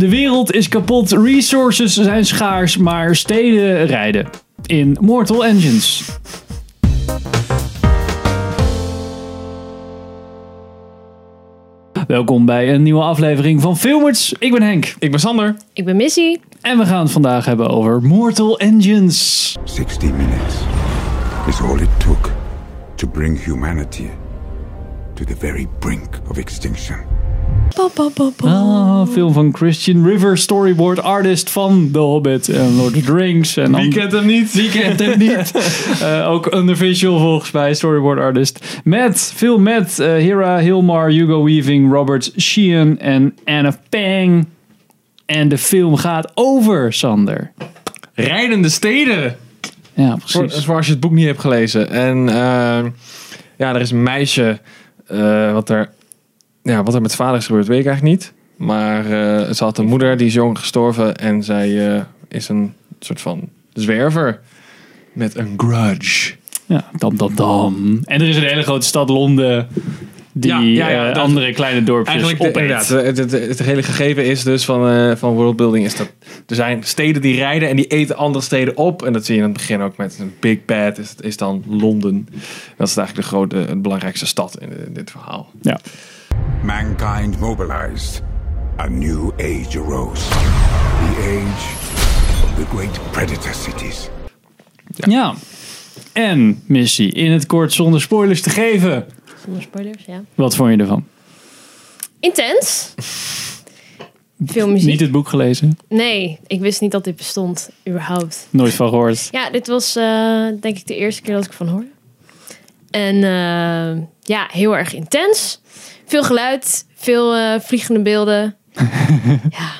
De wereld is kapot, resources zijn schaars, maar steden rijden. In Mortal Engines. Welkom bij een nieuwe aflevering van Filmers. Ik ben Henk. Ik ben Sander. Ik ben Missy. En we gaan het vandaag hebben over Mortal Engines. 60 minutes is all it took to bring humanity to the very brink of extinction. Ah, film van Christian River, storyboard artist van The Hobbit en Lord of the Rings. En Wie kent hem niet? Wie kent hem niet? Eh, ook visual volgens mij, storyboard artist. Met, film met eh, Hira Hilmar, Hugo Weaving, Robert Sheehan en Anna Pang. En de film gaat over, Sander. Rijdende steden. Ja, precies. voor als je het boek niet hebt gelezen. En eh, ja, er is een meisje. eh, wat, er, ja, wat er met vader is gebeurd, weet ik eigenlijk niet. Maar eh, ze had een moeder die is jong gestorven. En zij eh, is een soort van zwerver. Met een grudge. Ja, dam, dam, dam. En er is een hele grote stad, Londen, die Ja, ja, ja, eh, andere kleine dorpjes Eigenlijk, opeet. inderdaad, het, het, hele gegeven is dus van, van worldbuilding is dat er zijn steden die rijden en die eten andere steden op. En dat zie je in het begin ook met een big bad is, is dan Londen. Dat is eigenlijk de grote, de belangrijkste stad in, in dit verhaal. Ja. Mankind mobilized. A new age arose. The age of the great predator cities. ja. En, Missy, in het kort zonder spoilers te geven. Zonder spoilers, ja. Wat vond je ervan? Intens. Veel muziek. Niet het boek gelezen? Nee, ik wist niet dat dit bestond, überhaupt. Nooit van gehoord. Ja, dit was eh, denk ik de eerste keer dat ik ervan hoorde. En eh, ja, heel erg intens. Veel geluid, veel eh, vliegende beelden. ja,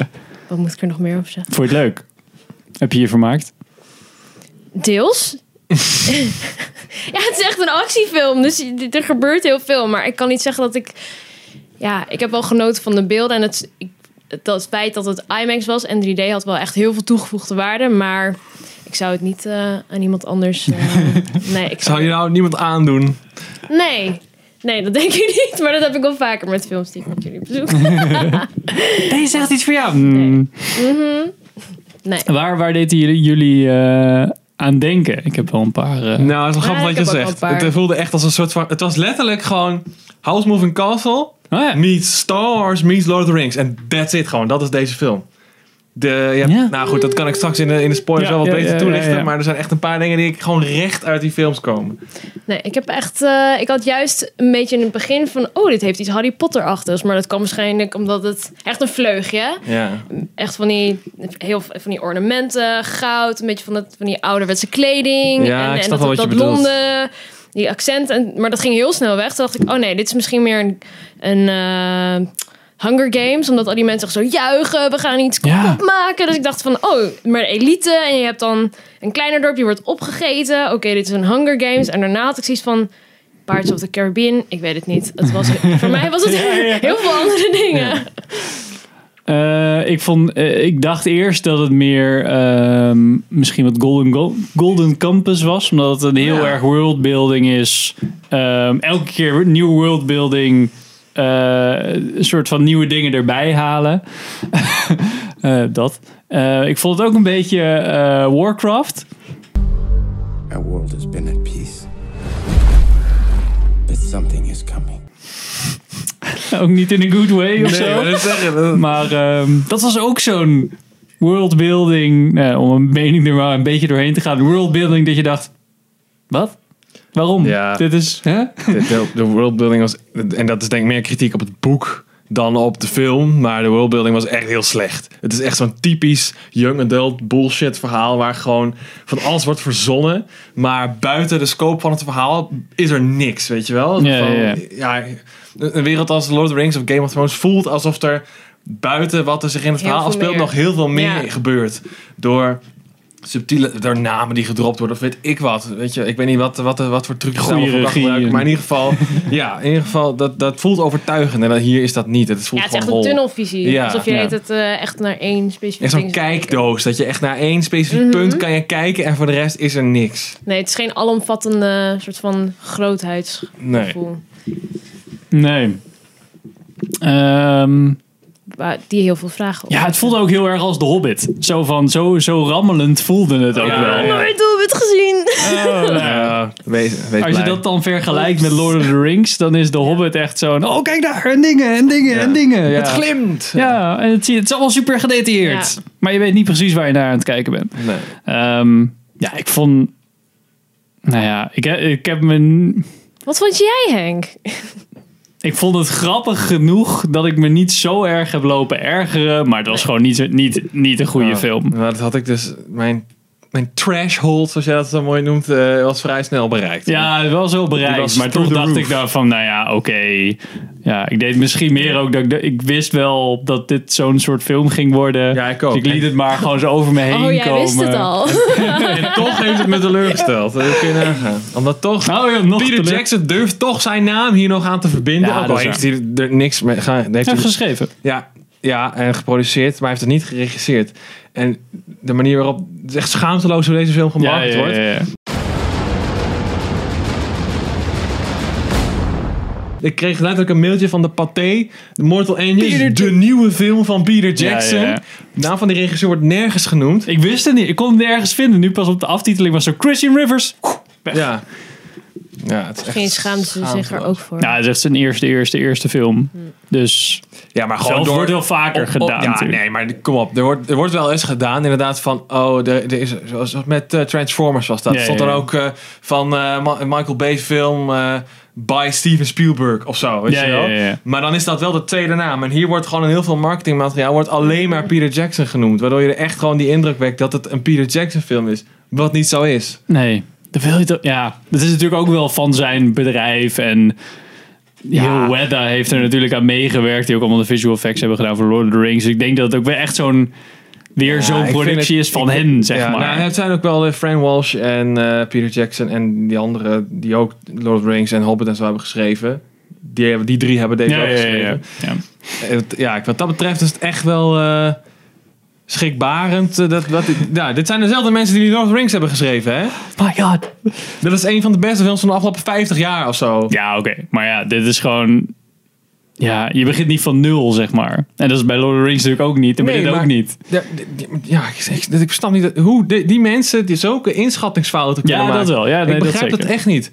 wat moet ik er nog meer over zeggen? Vond je het leuk? Heb je je vermaakt? Deels. ja, het is echt een actiefilm. Dus er gebeurt heel veel. Maar ik kan niet zeggen dat ik... Ja, ik heb wel genoten van de beelden. En het, ik, het, het feit dat het IMAX was en 3D had wel echt heel veel toegevoegde waarde. Maar ik zou het niet eh, aan iemand anders... eh, nee, ik Zou je nou niemand aandoen? Nee. Nee, dat denk ik niet. Maar dat heb ik wel vaker met films die ik met jullie bezoek. Nee, zegt iets voor jou. Hmm. Nee. Waar, waar deed jullie, jullie eh, aan denken? Ik heb wel een paar... eh, Nou, het is wel grappig Ja, wat je zegt. Het voelde echt als een soort van... Het was letterlijk gewoon House Moving Castle oh ja. meets Star Wars meets Lord of the Rings. En that's it gewoon. Dat is deze film. De, Ja. Nou goed, dat kan ik straks in de, in de spoilers Ja, wel wat ja, beter ja, toelichten. ja, ja. Maar er zijn echt een paar dingen die ik gewoon recht uit die films komen. Nee, ik heb echt... eh, ik had juist een beetje in het begin van... Oh, dit heeft iets Harry Potter-achtigs. Maar dat kan waarschijnlijk omdat het... Echt een vleugje. Ja. Echt van die, heel, van die ornamenten, goud. Een beetje van, dat, van die ouderwetse kleding. Ja, en, ik en snap dat, wel wat je dat blonde... Die accent. En, maar dat ging heel snel weg. Toen dacht ik, oh nee, dit is misschien meer een... een eh, Hunger Games, omdat al die mensen zo juichen, we gaan iets Ja. maken. Dus ik dacht van, oh, maar elite. En je hebt dan een kleiner dorpje, wordt opgegeten. Oké, dit is een Hunger Games. En daarna had ik zoiets van, Pirates of the Caribbean. Ik weet het niet. Het was, voor mij was het heel veel andere dingen. Eh, ik, vond, eh, ik dacht eerst dat het meer ehm, misschien wat Golden, Go- Golden Campus was. Omdat het een heel Ja. erg worldbuilding is. Ehm, elke keer nieuw worldbuilding. Eh, een soort van nieuwe dingen erbij halen. Eh, dat. Eh, ik vond het ook een beetje eh, Warcraft. Our world has been at peace. But something is coming. ook niet in een good way of Nee, zo. maar dat zeggen, dat- Maar ehm, dat was ook zo'n worldbuilding. Nou, om een mening er maar een beetje doorheen te gaan. Worldbuilding dat je dacht: wat? Waarom? Ja. Dit is. Hè? de, de, de worldbuilding was... En dat is denk ik meer kritiek op het boek dan op de film. Maar de worldbuilding was echt heel slecht. Het is echt zo'n typisch young adult bullshit verhaal... waar gewoon van alles wordt verzonnen. Maar buiten de scope van het verhaal is er niks, weet je wel? Ja, Van, ja, ja, een wereld als Lord of the Rings of Game of Thrones voelt alsof er buiten wat er zich in het Heel verhaal afspeelt nog heel veel meer Ja. gebeurt. Door subtiele door namen die gedropt worden of weet ik wat. Weet je, ik weet niet wat, wat, wat voor trucjes ze Goeie allemaal voor regie gebruiken. en- Maar in ieder geval, ja, in ieder geval dat, dat voelt overtuigend. En dat- hier is dat niet. Het voelt Ja, het is echt een hol. tunnelvisie. Ja, Alsof je ja. het eh, echt naar één specifiek Echt zo'n kijkdoos. Dat je echt naar één specifiek Mhm. punt kan je kijken en voor de rest is er niks. Nee, het is geen alomvattende soort van grootheidsgevoel. Nee. Nee. Ehm, waar- die heel veel vragen op. Ja, het voelde ook heel erg als The Hobbit. Zo van, zo, zo rammelend voelde het ook Ja, wel. ja. nooit doelwit gezien. Oh, nou ja. Ja, wees, wees Als je blij. dat dan vergelijkt met Lord of the Rings, dan is The Hobbit echt zo'n... Oh, kijk daar, en dingen, en dingen, Ja. en dingen. Ja. Het glimt. Ja, en het, het is allemaal super gedetailleerd. Ja. Maar je weet niet precies waar je naar aan het kijken bent. Nee. Ehm, ja, ik vond... Nou ja, ik, heb- ik heb me... Wat vond jij, Henk? Ik vond het grappig genoeg dat ik me niet zo erg heb lopen ergeren. Maar het was gewoon niet, niet, niet een goede Ja. film. Nou, dat had ik dus... Mijn, mijn threshold, zoals jij dat zo mooi noemt, eh, was vrij snel bereikt. Ja, wel zo bereikt. Maar the dacht roof. ik daar van, nou ja, oké. Ja, ik deed misschien meer ook dat ik, ik wist wel dat dit zo'n soort film ging worden. Ja, ik ook. Dus ik liet het maar gewoon zo over me heen Oh, jij komen. wist het al. En toch heeft het me teleurgesteld. Dat kun je nagaan. Omdat toch... Oh ja, nog Peter teleur- Jackson durft toch zijn naam hier nog aan te verbinden. Ja, ook al heeft hij er niks mee gedaan. Heeft Hij geschreven. ja, ja, en geproduceerd, maar hij heeft het niet geregisseerd. En de manier waarop... Het is echt schaamteloos hoe deze film gemaakt wordt. ja, ja. Ik kreeg letterlijk een mailtje van de Pathé. The Mortal Engines, Peter de nieuwe film van Peter Jackson. Ja, ja, ja. De naam van die regisseur wordt nergens genoemd. Ik wist het niet. Ik kon het nergens vinden. Nu pas op de aftiteling was zo Christian Rivers. Ja. Ja, het is echt Geen schaamde ze zich er ook voor. Nou, het is echt zijn eerste, eerste, eerste film. Dus Ja, maar gewoon door... wordt wel vaker op- op- gedaan ja, natuurlijk. nee, maar kom op. Er wordt, er wordt wel eens gedaan inderdaad van... Oh, er, er is, zoals met eh, Transformers was dat. Ja, stond ja, er ja. ook eh, van eh, Ma- Michael Bay film... eh, by Steven Spielberg of zo, weet Ja, je wel? ja, ja, ja. Maar dan is dat wel de tweede naam. En hier wordt gewoon in heel veel marketingmateriaal... wordt alleen maar Peter Jackson genoemd. Waardoor je er echt gewoon die indruk wekt dat het een Peter Jackson film is. Wat niet zo is. Nee, dat wil je toch. Ja, dat is natuurlijk ook wel van zijn bedrijf. En Ja. heel Wedda heeft er natuurlijk aan meegewerkt. Die ook allemaal de visual effects hebben gedaan voor Lord of the Rings. Dus ik denk dat het ook weer echt zo'n. Weer Ja, zo'n ik productie het- is van ik- hen, zeg ja, maar. Nou, het zijn ook wel eh, Fran Walsh en eh, Peter Jackson en die anderen die ook Lord of the Rings en Hobbit en zo hebben geschreven. Die, hebben- die drie hebben deze ja, ook ja, ja, geschreven. ja. ja. Het- Ja, wat dat betreft is het echt wel eh, schrikbarend. eh, dat, wat, ja, dit zijn dezelfde mensen die Lord of the Rings hebben geschreven, hè? My god. Dat is een van de beste films van de afgelopen 50 jaar of zo. Ja, oké. Maar ja, dit is gewoon. Ja, je begint niet van nul, zeg maar. En dat is bij Lord of the Rings natuurlijk ook niet. En bij Nee, dit ook niet. Ja, ik, ik, ik snap niet dat- hoe die, die mensen die zulke inschattingsfouten kunnen Ja, maken. dat wel. Ja, nee, ik dat begrijp zeker. het echt niet.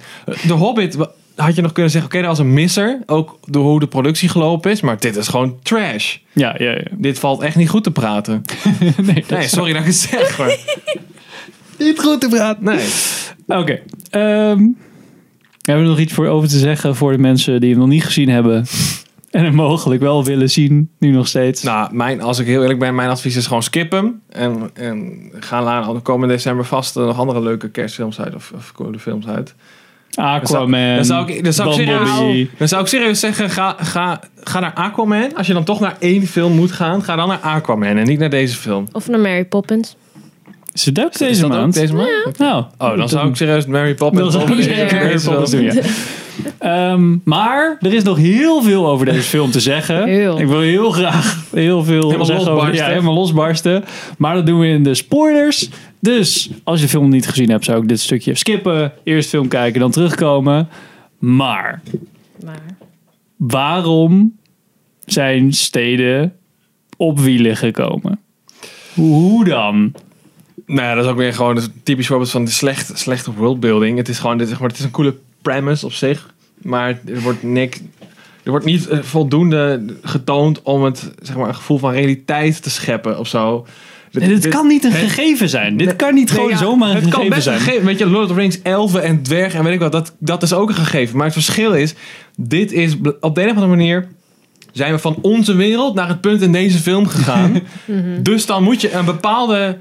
De Hobbit had je nog kunnen zeggen, oké, dat was een misser. Ook door hoe de productie gelopen is. Maar dit is gewoon trash. Ja, ja, ja. Dit valt echt niet goed te praten. Nee, dat Nee, sorry dat ik het zeg. Maar niet goed te praten. nee. Oké. ehm, hebben we nog iets voor over te zeggen voor de mensen die hem nog niet gezien hebben? En hem mogelijk wel willen zien, nu nog steeds. Nou, mijn, als ik heel eerlijk ben, mijn advies is gewoon skip hem. En, en ga later, er komen december vast nog andere leuke kerstfilms uit. Of, of coole films uit. Aquaman. Dan zou ik, dan zou ik, serieus, dan zou ik serieus zeggen, ga, ga, ga naar Aquaman. Als je dan toch naar één film moet gaan, ga dan naar Aquaman en niet naar deze film. Of naar Mary Poppins. Is het ook Is deze ook maand? deze maand? Nou, Oh, dan zou ik serieus Mary Poppins Dan zou ik Bumblebee- zeker Mary Poppins doen, ja. Ehm, maar er is nog heel veel over deze film te zeggen. Heel. Ik wil heel graag heel veel Helemaal zeggen over ja, helemaal losbarsten. Maar dat doen we in de spoilers. Dus als je de film niet gezien hebt, zou ik dit stukje skippen. Eerst film kijken, dan terugkomen. Maar Maar waarom zijn steden op wielen gekomen? Hoe dan? Nou ja, dat is ook weer gewoon een typisch voorbeeld van de slecht, slechte worldbuilding. Het is gewoon, dit, zeg maar, het is een coole premise op zich. Maar er wordt, niks, er wordt niet eh, voldoende getoond om het zeg maar, een gevoel van realiteit te scheppen of zo. Dit- En dit dit- kan niet een het- gegeven zijn. Dit kan niet Nee, gewoon ja, zomaar een het kan gegeven best zijn. een gegeven. Weet je, Lord of the Rings, elfen en dwergen en weet ik wat, dat, dat is ook een gegeven. Maar het verschil is, dit is op de een of andere manier zijn we van onze wereld naar het punt in deze film gegaan. dus dan moet je een bepaalde,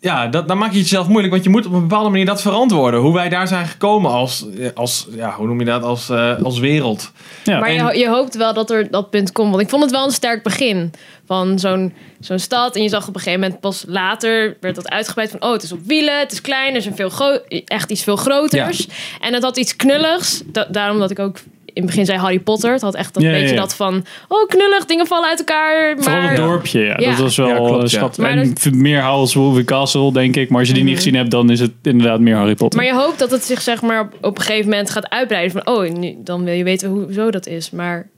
ja, dat, dan maak je het jezelf moeilijk, want je moet op een bepaalde manier dat verantwoorden. Hoe wij daar zijn gekomen als, als ja, hoe noem je dat, als, eh, als wereld. Ja. Maar je, je hoopt wel dat er dat punt komt. Want ik vond het wel een sterk begin van zo'n zo'n stad. En je zag op een gegeven moment pas later werd dat uitgebreid van... oh, het is op wielen, het is klein, er is een veel echt iets veel groters. En het had iets knulligs. Da- daarom dat ik ook in het begin zei Harry Potter. Het had echt een Ja, beetje ja. dat van... oh, knullig, dingen vallen uit elkaar. Maar... Vooral het dorpje, ja. Ja. Dat was wel Ja, klopt, eh. Maar En dat- ik vind meer House Moving Castle, denk ik. Maar als je die niet Mhm. gezien hebt, dan is het inderdaad meer Harry Potter. Maar je hoopt dat het zich zeg maar op, op een gegeven moment gaat uitbreiden. Van, oh, nu, dan wil je weten hoe, zo dat is. Maar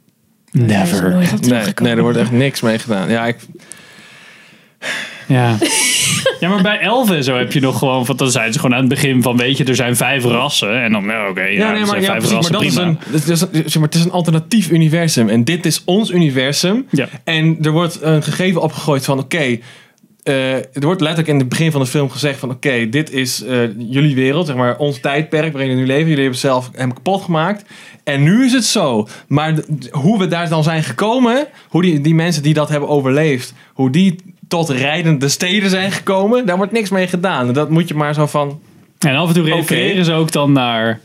Never. Nee, nee, er wordt echt niks mee gedaan. Ja, ik, Ja. ja, maar bij elfen en zo heb je nog gewoon... Want dan zijn ze gewoon aan het begin van... Weet je, er zijn vijf rassen. En dan, nou oké, ja, Ja, nee, maar, zijn ja, vijf precies, maar rassen, dat is prima. een, het is, een- zeg maar, het is een alternatief universum. En dit is ons universum. Ja. En er wordt een gegeven opgegooid van, oké... eh, er wordt letterlijk in het begin van de film gezegd van... Oké, dit is eh, jullie wereld, zeg maar, ons tijdperk waarin we nu leven. Jullie hebben zelf hem kapot gemaakt. En nu is het zo. Maar hoe we daar dan zijn gekomen... Hoe die, die mensen die dat hebben overleefd... Hoe die tot rijdende steden zijn gekomen... Daar wordt niks mee gedaan. Dat moet je maar zo van... En af en toe refereren ze ook dan naar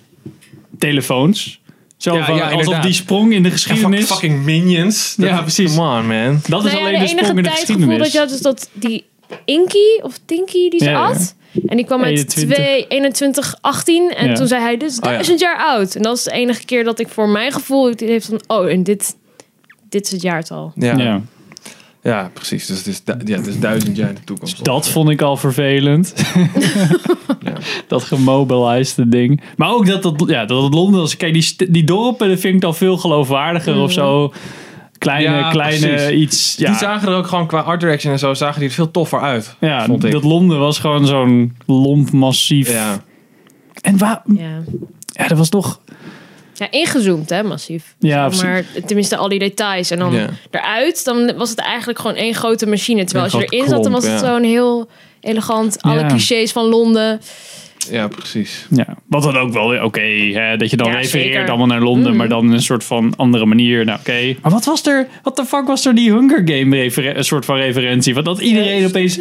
telefoons. Zo Ja, van, ja, alsof inderdaad. die sprong in de geschiedenis... fucking minions. Ja, Dat- precies. Come on, man. dat is Nou ja, alleen de de enige sprong in de tijdgevoel geschiedenis. dat je had is dat die Inky of Tinky die ze Ja, ja. at. En die kwam uit 21. 2, 21, 18. En Ja. toen zei hij, dit is Oh, ja. duizend jaar oud. En dat is de enige keer dat ik voor mijn gevoel het heeft van... Oh, en dit, dit is het jaartal. Ja, ja. Precies. Dus het is, du- ja, het is duizend jaar in de toekomst. Dat vond ik al vervelend. Ja. dat gemobilized ding. Maar ook dat, dat, ja, dat het Londen was. Kijk, die, die dorpen, dat vind ik dan veel geloofwaardiger of zo. Kleine, Ja, kleine precies. iets. Ja, Die zagen er ook gewoon qua art direction en zo, zagen die er veel toffer uit. ja vond ik. dat Londen was gewoon zo'n lomp massief. Ja. En waar, Ja. ja, dat was toch. Ja, ingezoomd hè, massief. Ja, Zeg maar tenminste al die details. En dan Ja. eruit, dan was het eigenlijk gewoon één grote machine. Terwijl Een als je erin zat, dan was het zo'n heel elegant. Alle Ja. clichés van Londen. Ja, precies. Ja, wat dan ook wel weer oké, hè, dat je dan Ja, refereert zeker. allemaal naar Londen, maar dan in een soort van andere manier. Nou, oké. Maar wat was er, wat de fuck was er die Hunger Game een soort van referentie? Want dat iedereen opeens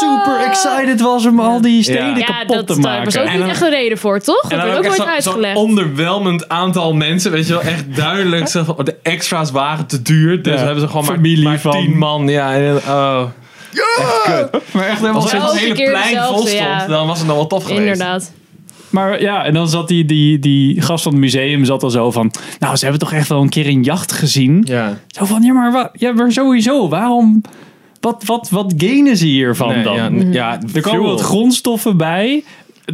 super excited was om al die steden Ja. kapot dat te daar maken. was ook En niet dan- echt een reden voor, toch? Dat En dan werd ook nooit zo'n uitgelegd. onderwelmend aantal mensen, weet je wel, echt duidelijk. De extra's waren te duur, dus Ja. hebben ze gewoon maar, Familie maar van- tien man. Ja, en, oh. Echt kut. Maar echt helemaal Als het hele plein vol stond, ja. dan was het nog wel tof geweest. Inderdaad. Maar ja, en dan zat die, die, die gast van het museum zat al zo van... Nou, ze hebben toch echt wel een keer een jacht gezien? Ja. Zo van, ja maar, wa- ja, maar sowieso, waarom... Wat, wat, wat gainen ze hiervan Nee, dan? ja, ja, Er komen fuel. wat grondstoffen bij.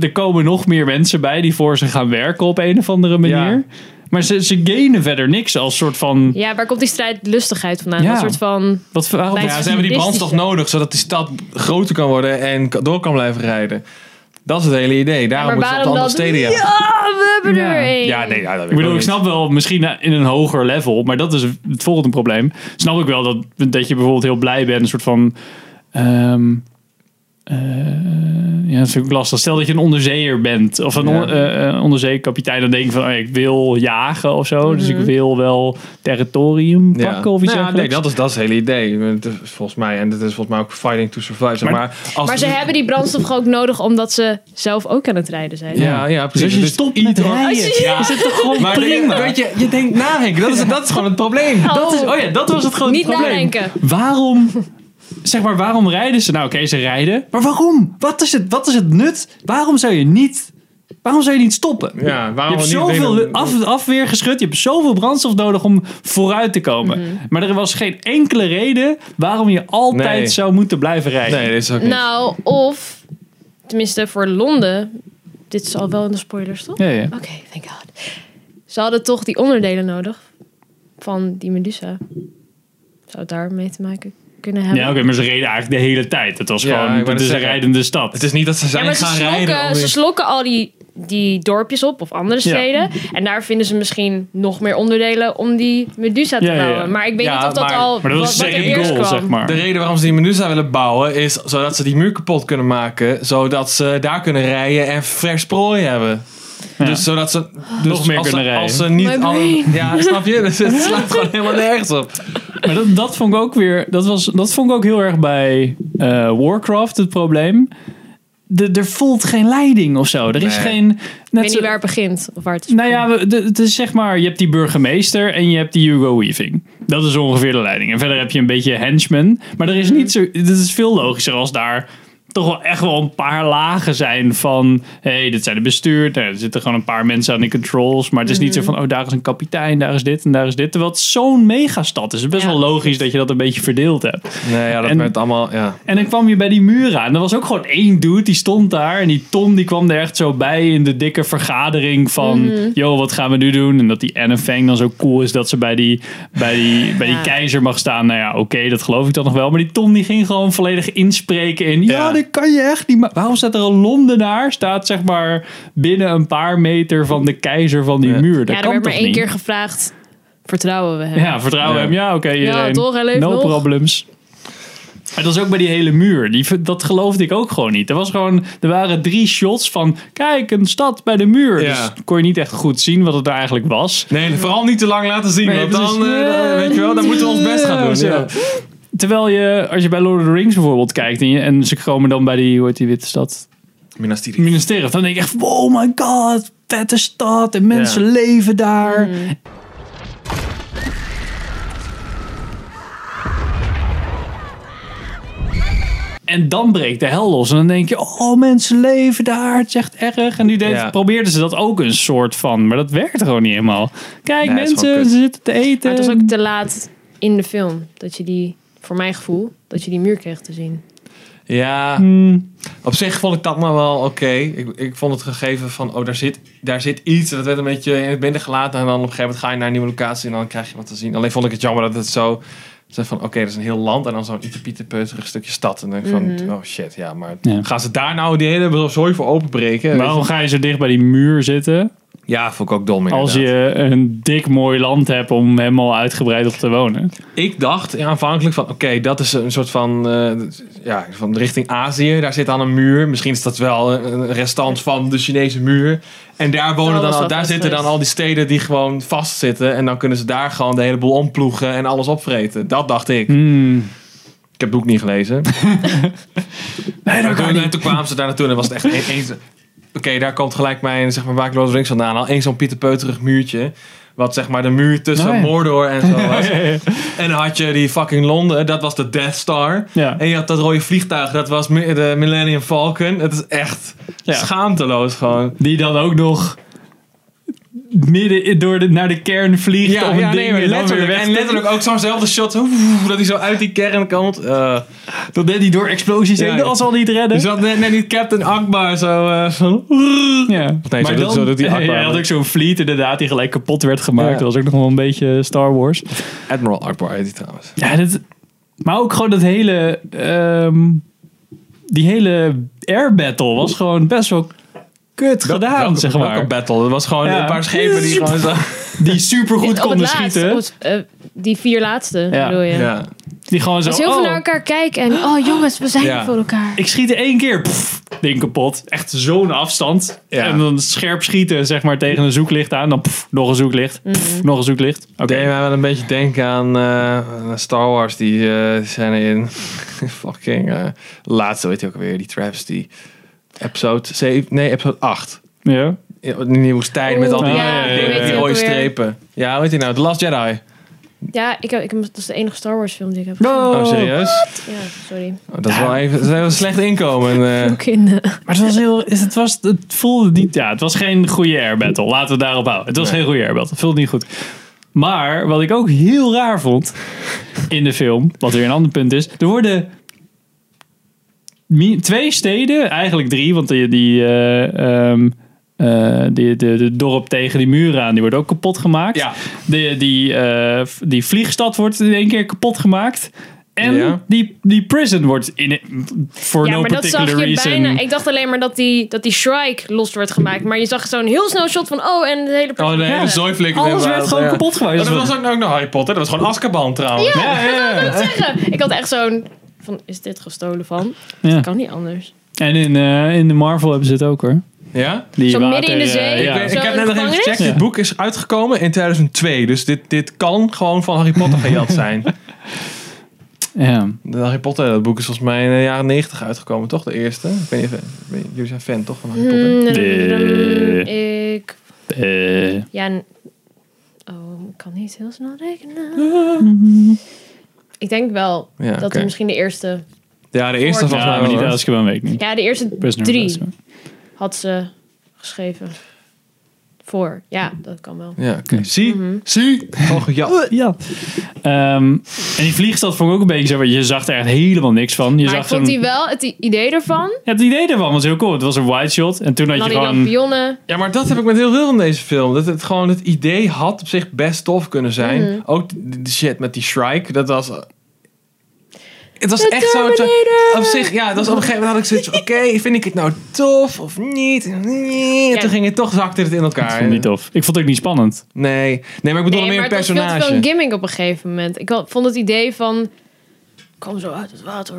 Er komen nog meer mensen bij die voor ze gaan werken op een of andere manier. Ja. Maar ze, ze gainen verder niks als soort van... Ja, waar komt die strijdlustigheid vandaan? Ja. Een soort van... Wat, Bij- Ja, ze hebben die brandstof nodig zodat die stad groter kan worden en door kan blijven rijden. Dat is het hele idee. Daarom maar moeten ze op andere steden. Ja, we hebben Ja. er één. Ja, nee, ja, dat weet ik bedoel, ik snap wel, misschien in een hoger level, maar dat is het volgende probleem. Snap ik wel dat, dat je bijvoorbeeld heel blij bent, een soort van. ehm, eh, ja, dat vind ik lastig. Stel dat je een onderzeeër bent of een Ja. on- eh, eh, onderzeekapitein, dan denk je van, oh, ik wil jagen of zo, dus ik wil wel territorium Ja. pakken of iets Nou ja, nee, dat is, dat is het hele idee. Het is Volgens mij. En dat is volgens mij ook fighting to survive. Zeg Maar- maar, als Maar ze hebben die brandstof ook nodig omdat ze zelf ook aan het rijden zijn. Ja, ja, Dus precies. als je Dus stopt or- rijden, Ja. is het toch gewoon Maar prima? weet je, je denkt na, Henk. Dat is, dat is gewoon het probleem. Dat is, oh ja, dat was het grote Niet probleem. nadenken. Waarom, zeg maar, waarom rijden ze? Nou, oké, ze rijden. Maar waarom? Wat is, het, wat is het nut? Waarom zou je niet, waarom zou je niet stoppen? Ja, Je waarom hebt niet zoveel af, afweergeschut. Je hebt zoveel brandstof nodig om vooruit te komen. Mhm. Maar er was geen enkele reden waarom je altijd Nee. zou moeten blijven rijden. Nee, dat is ook niet. Nou, of... Tenminste, voor Londen... Dit is al wel in de spoilers, toch? Ja, ja. Oké, thank god. Ze hadden toch die onderdelen nodig van die Medusa. Zou het daar mee te maken kunnen hebben? Ja, oké, maar ze reden eigenlijk de hele tijd. Het was Ja, gewoon, het is een rijdende stad. Het is niet dat ze Ja, zijn gaan slokken, rijden. ze slokken al die, die dorpjes op of andere steden. En daar vinden ze misschien nog meer onderdelen om die Medusa te Ja, ja, ja. bouwen. Maar ik weet Ja, niet of dat maar- al maar dat was wat, wat er second eerst goal, kwam. zeg maar. De reden waarom ze die Medusa willen bouwen is zodat ze die muur kapot kunnen maken. Zodat ze daar kunnen rijden en vers prooi hebben. Ja. Dus zodat ze dus Nog meer als kunnen ze, rijden. Als ze niet My al, brain. ja, snap je? Dus het slaat gewoon helemaal nergens op. Maar dat, dat vond ik ook weer. Dat, was, dat vond ik ook heel erg bij eh, Warcraft het probleem. De, er voelt geen leiding of zo. Er is Nee. geen. Ik Net weet zo- niet waar het begint of waar het is. Nou ja, we- de- het is zeg maar, je hebt die burgemeester en je hebt die Hugo Weaving. Dat is ongeveer de leiding. En verder heb je een beetje henchmen. Maar er is niet zo, het is veel logischer als daar toch wel echt wel een paar lagen zijn van... hé, hey, dit zijn de bestuur. Nou, er zitten gewoon een paar mensen aan de controls. Maar het is niet zo van, oh, daar is een kapitein, daar is dit en daar is dit. Terwijl het zo'n megastad is. Het is best Ja. wel logisch dat je dat een beetje verdeeld hebt. Nee, ja, dat En- werd allemaal, ja. En dan kwam je bij die muur aan. Er was ook gewoon één dude, die stond daar. En die Tom, die kwam er echt zo bij in de dikke vergadering van... Mhm. Yo, wat gaan we nu doen? En dat die Anne Fang dan zo cool is dat ze bij die, bij die, bij die Ja. keizer mag staan. Nou ja, oké, dat geloof ik dan nog wel. Maar die Tom, die ging gewoon volledig inspreken in... Ja, Ja. Dit kan je echt niet. Waarom staat er een Londenaar? Staat zeg maar binnen een paar meter van de keizer van die Ja. muur. Dat Ja, er kan werd toch maar één niet? keer gevraagd, vertrouwen we hem? Ja, vertrouwen Ja. hem. Ja, oké. iedereen. toch, hij leeft no nog. problems. En dat is ook bij die hele muur. Die, dat geloofde ik ook gewoon niet. Er, was gewoon, er waren drie shots van... Kijk, een stad bij de muur. Ja. Dus kon je niet echt goed zien wat het daar eigenlijk was. Nee, vooral niet te lang laten zien. Nee, want dan, precies. eh, dan, weet je wel, dan moeten we ons best gaan doen. Ja. Terwijl je, als je bij Lord of the Rings bijvoorbeeld kijkt... en, je, en ze komen dan bij die, hoe heet die witte stad? Minas Tirith. Minas Tirith. Dan denk ik echt, oh my god, vette stad. En mensen Ja. leven daar. En dan breekt de hel los. En dan denk je, oh, mensen leven daar. Het is echt erg. En nu deed, Ja. probeerden ze dat ook een soort van. Maar dat werkte gewoon niet helemaal. Kijk, Nee, mensen, ze zitten te eten. Maar het was ook te laat in de film. Dat je die, voor mijn gevoel, dat je die muur kreeg te zien. Ja, Hmm. op zich vond ik dat maar wel oké. Ik, ik vond het gegeven van, oh, daar zit, daar zit iets. Dat werd een beetje in het midden gelaten. En dan op een gegeven moment ga je naar een nieuwe locatie en dan krijg je wat te zien. Alleen vond ik het jammer dat het zo... Zo van, oké, dat is een heel land en dan zo'n ietepieterpeuterig stukje stad. En dan denk ik van, oh shit, ja, maar Ja. gaan ze daar nou die hele zooi voor openbreken? Waarom ga je zo dicht bij die muur zitten? Ja, vond ik ook dom Als je een dik mooi land hebt om helemaal uitgebreid op te wonen. Ik dacht ja, aanvankelijk van, oké, dat is een soort van, eh, ja, van richting Azië. Daar zit dan een muur. Misschien is dat wel een restant van de Chinese muur. En daar wonen Dat dan al, daar zitten dan al die steden die gewoon vastzitten. En dan kunnen ze daar gewoon de hele boel omploegen en alles opvreten. Dat dacht ik. Hmm. Ik heb het boek niet gelezen. Nee, En toen, en toen kwamen ze daar naartoe en was het echt één... één- Oké, daar komt gelijk mijn, zeg maar, the Rings vandaan al. Eén zo'n pieterpeuterig muurtje. Wat zeg maar de muur tussen Oh. Mordor en zo was. En dan had je die fucking Londen, dat was de Death Star. Ja. En je had dat rode vliegtuig, dat was de Millennium Falcon. Het is echt Ja. schaamteloos gewoon. Die dan ook nog midden door de, naar de kern vliegt om een ding maar en dan weer letterlijk. weg En te- letterlijk ook zo'nzelfde shot, oeh, dat hij zo uit die kern komt. Eh, Dat net die door explosies Ja, heen, ja. dat zal niet redden. je zat net, net niet Captain Akbar zo van... ja. Nee, zo doet- zo doet die Akbar Hij had ook zo'n fleet inderdaad die gelijk kapot werd gemaakt. Ja. Dat was ook nog wel een beetje Star Wars. Admiral Akbar heet hij trouwens. Ja, dit, maar ook gewoon dat hele... ehm, die hele air battle was gewoon best wel kut gedaan, Welke- zeg welke maar. battle. Er was gewoon Ja. een paar schepen die gewoon zo... Die super goed Op het konden laatst, schieten. eh, die vier laatste, Ja. bedoel je? Ja. Die gewoon zo... Als heel veel oh, naar elkaar kijken en oh jongens, we zijn Ja. er voor elkaar. Ik schiet er één keer, pff, ding kapot. Echt zo'n afstand. Ja. En dan scherp schieten, zeg maar, tegen een zoeklicht aan. Dan pff, nog een zoeklicht. Pff, nog een zoeklicht. Oké. Deed mij wel een beetje denken aan eh, Star Wars. Die eh, zijn in fucking eh, laatste, weet je ook alweer, die travesty. Episode 7, nee, episode 8. Ja. In die woestijn met al die, ja, die- ja, die, rode Weet je ook alweer? strepen. Ja, hoe heet die nou? The Last Jedi. Ja, ik heb, ik heb, dat is de enige Star Wars film die ik heb gezien. Oh, serieus? Ja, sorry. Oh, dat is wel even, dat is wel een slecht inkomen. eh. Ook in, eh, Maar het was heel... Het, was, het voelde niet... Ja, het was geen goede air battle. Laten we het daarop houden. Het was Nee. geen goede air battle. Het voelde niet goed. Maar wat ik ook heel raar vond in de film, wat weer een ander punt is, er worden twee steden, eigenlijk drie, want die, die, eh, ehm, eh, die, de, de dorp tegen die muren aan, die wordt ook kapot gemaakt. Ja. De, die, eh, die vliegstad wordt in één keer kapot gemaakt. En Ja. die, die prison wordt in voor ja, no maar dat zag je reason. bijna. Ik dacht alleen maar dat die, dat die Shrike los werd gemaakt. Maar je zag zo'n heel snel shot van, oh, en de hele... Oh, de hele Ja. zooiflikker. Alles werd gewoon ja. kapot gemaakt. Oh, dat Dat was ook nog Harry Potter. Dat was gewoon Azkaban trouwens. Ja, ja, ja. zeggen. Ik had echt zo'n, van, is dit gestolen van? Ja. Dat kan niet anders. En in, eh, in de Marvel hebben ze het ook hoor. Ja? Die Zo midden in de water, zee? eh, Ik, ja. ben- ik Zo heb in net nog even gecheckt. Ja. Dit boek is uitgekomen in 2002. Dus dit, dit kan gewoon van Harry Potter gejat zijn. Ja. De Harry Potter dat boek is volgens mij in de jaren 90 uitgekomen, toch? De eerste. Ik weet niet, of- ik weet niet, jullie zijn fan toch van Harry Potter? Mm, De- Ik, Eh, ja, oh, ik kan niet heel snel rekenen. Ik denk wel Ja, dat het misschien de eerste Ja, de eerste was Ja, mij maar niet weet ik. Ja, de eerste Prisoner drie had ze geschreven. Voor. Ja, dat kan wel. Ja, oké. Zie? Mhm. Zie? Oh, ja. Ja. Ehm, en die vliegstad vond ik ook een beetje zo, want je zag er echt helemaal niks van. Je maar zag ik vond zo'n- die wel, het i- idee ervan. Ja, het idee ervan was heel cool. Het was een wide shot en toen had je die gewoon... lampionnen. Ja, maar dat heb ik met heel veel van deze film. Dat het gewoon het idee had op zich best tof kunnen zijn. Mhm. Ook de, de shit met die Shrike, dat was... Het was De echt zo... Terminator! Op zich, ja, dat was op een gegeven moment had ik zoiets van, oké, vind ik het nou tof of niet? Nee. En toen ging het toch, zakte het in Ik elkaar. vond het niet tof. Ik vond het ook niet spannend. Nee, nee, maar ik bedoel Nee, meer maar een het was veel te personage. veel een gimmick op een gegeven moment. Ik vond het idee van... Ik kwam zo uit het water.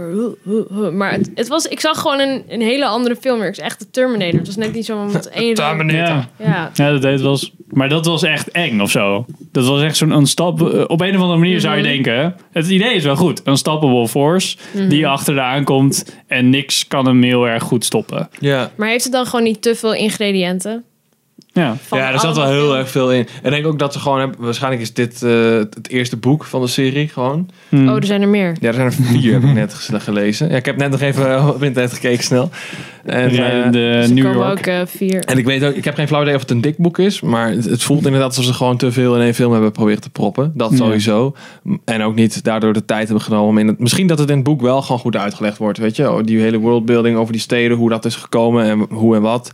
Maar het, het was, ik zag gewoon een, een hele andere film. Het is echt de Terminator. Het was net niet zo met één... Ja. Ja. Ja, dat deed was. Maar dat was echt eng of zo. Dat was echt zo'n unstop. eh, Op een of andere manier zou je Mhm. denken. Het idee is wel goed. Unstoppable force. Mhm. Die achter de aankomt. En niks kan hem heel erg goed stoppen. Ja. Maar heeft het dan gewoon niet te veel ingrediënten? Ja. Van ja, er zat wel heel erg veel in. En ik denk ook dat ze gewoon hebben... Waarschijnlijk is dit eh, het eerste boek van de serie gewoon. Hm. Oh, er zijn er meer. Ja, er zijn er vier, heb ik net gelezen. Ja, ik heb net nog even op internet gekeken snel. En, eh, Rijdende Dus er New York. ook eh, vier. en ik weet ook, ik heb geen flauw idee of het een dik boek is. Maar het, voelt inderdaad alsof ze gewoon te veel in één film hebben proberen te proppen. Dat Ja. sowieso. En ook niet daardoor de tijd hebben genomen om in het... Misschien dat het in het boek wel gewoon goed uitgelegd wordt, weet je. Oh, Die hele worldbuilding over die steden, hoe dat is gekomen en hoe en wat.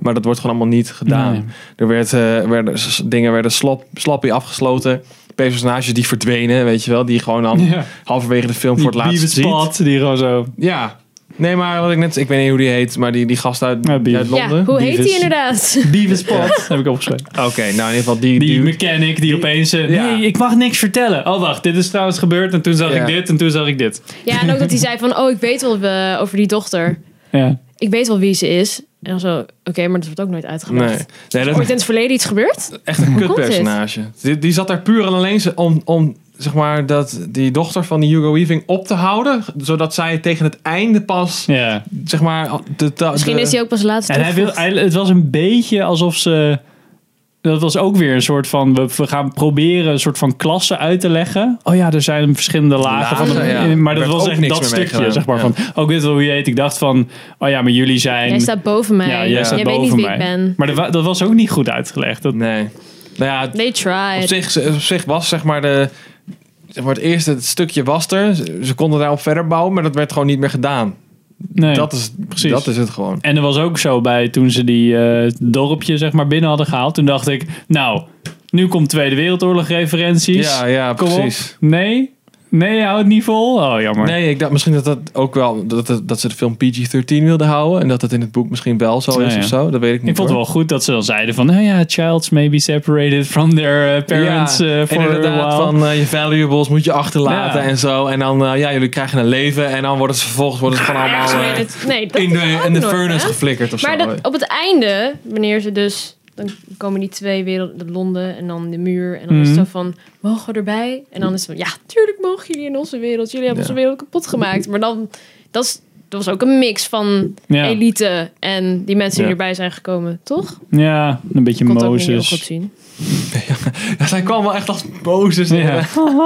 Maar dat wordt gewoon allemaal niet gedaan. Nee. Er werd, eh, werden, dingen werden slop, sloppy afgesloten. Personages die verdwenen, weet je wel. Die gewoon dan Ja. halverwege de film voor het Die laatst ziet. Spot, die gewoon zo. Ja. Nee, maar wat ik net... Ik weet niet hoe die heet, maar die, die gast uit, Ja, uit Londen. Ja, hoe heet die inderdaad? Beavis Spot, heb ik opgeschreven. Oké, nou in ieder geval die... Die die mechanic die opeens... eh, Ja. Nee, ik mag niks vertellen. Oh, wacht. Dit is trouwens gebeurd. En toen zag Ja. ik dit. En toen zag ik dit. Ja, en ook dat hij zei van... Oh, ik weet wel eh, over die dochter. Ja. Ik weet wel wie ze is. En dan zo... Oké, maar dat wordt ook nooit nee. uitgelegd. nee, dat Ooit is in het verleden iets gebeurd? echt een kutpersonage. Die, die zat daar puur en alleen om, om zeg maar, dat, die dochter van die Hugo Weaving op te houden. Zodat zij tegen het einde pas, Ja. zeg maar... De, de, Misschien is hij ook pas laatst En hij wil, hij, het was een beetje alsof ze. Dat was ook weer een soort van. We, we gaan proberen een soort van klasse uit te leggen. Oh ja, er zijn verschillende lagen. van de, ja. Maar dat was ook echt niks dat stukje. Zeg maar Ja. van. Oh, ik weet wel wie je heet. Ik dacht van. Oh ja, maar jullie zijn. Jij staat boven mij. ja, jij staat jij weet niet wie mij. ik ben. Maar dat, wa- dat was ook niet goed uitgelegd. Dat, Nee. Nou ja, They op tried. zich, op zich was zeg maar de... Zeg maar het eerste stukje was er. Ze, ze konden daarop verder bouwen, maar dat werd gewoon niet meer gedaan. Nee. Dat, is, precies. dat is het gewoon. En er was ook zo bij toen ze die eh, dorpje zeg maar binnen hadden gehaald. Toen dacht ik, nou, nu komt Tweede Wereldoorlog referenties. Ja, ja, Kom op. precies. Nee, nee, hou het niet vol. Oh, jammer. Nee, ik dacht misschien dat dat ook wel dat, dat, dat ze de film PG-13 wilden houden en dat het in het boek misschien wel zo Ja, is ja. of zo. Dat weet ik niet. Ik vond het wel goed dat ze dan zeiden van, nou ja, childs may be separated from their uh, parents ja, uh, en for a inderdaad while. van eh, je valuables moet je achterlaten Ja. en zo. En dan ja, ja, jullie krijgen een leven en dan worden ze vervolgens worden ze gewoon allemaal eh, in nee, dat de, in de furnace hè? geflikkerd of Maar zo. dat, op het einde, wanneer ze dus... Dan komen die twee werelden, Londen en dan de muur. En dan is het Mhm. zo van, mogen we erbij? En dan is het van, ja, tuurlijk mogen jullie in onze wereld. Jullie hebben Ja. onze wereld kapot gemaakt. Maar dan, dat, is, dat was ook een mix van Ja. elite en die mensen die Ja. erbij zijn gekomen, toch? Ja, een beetje Kon het goed Mozes. zien. Ja, zij kwam wel echt als Mozes. Ja.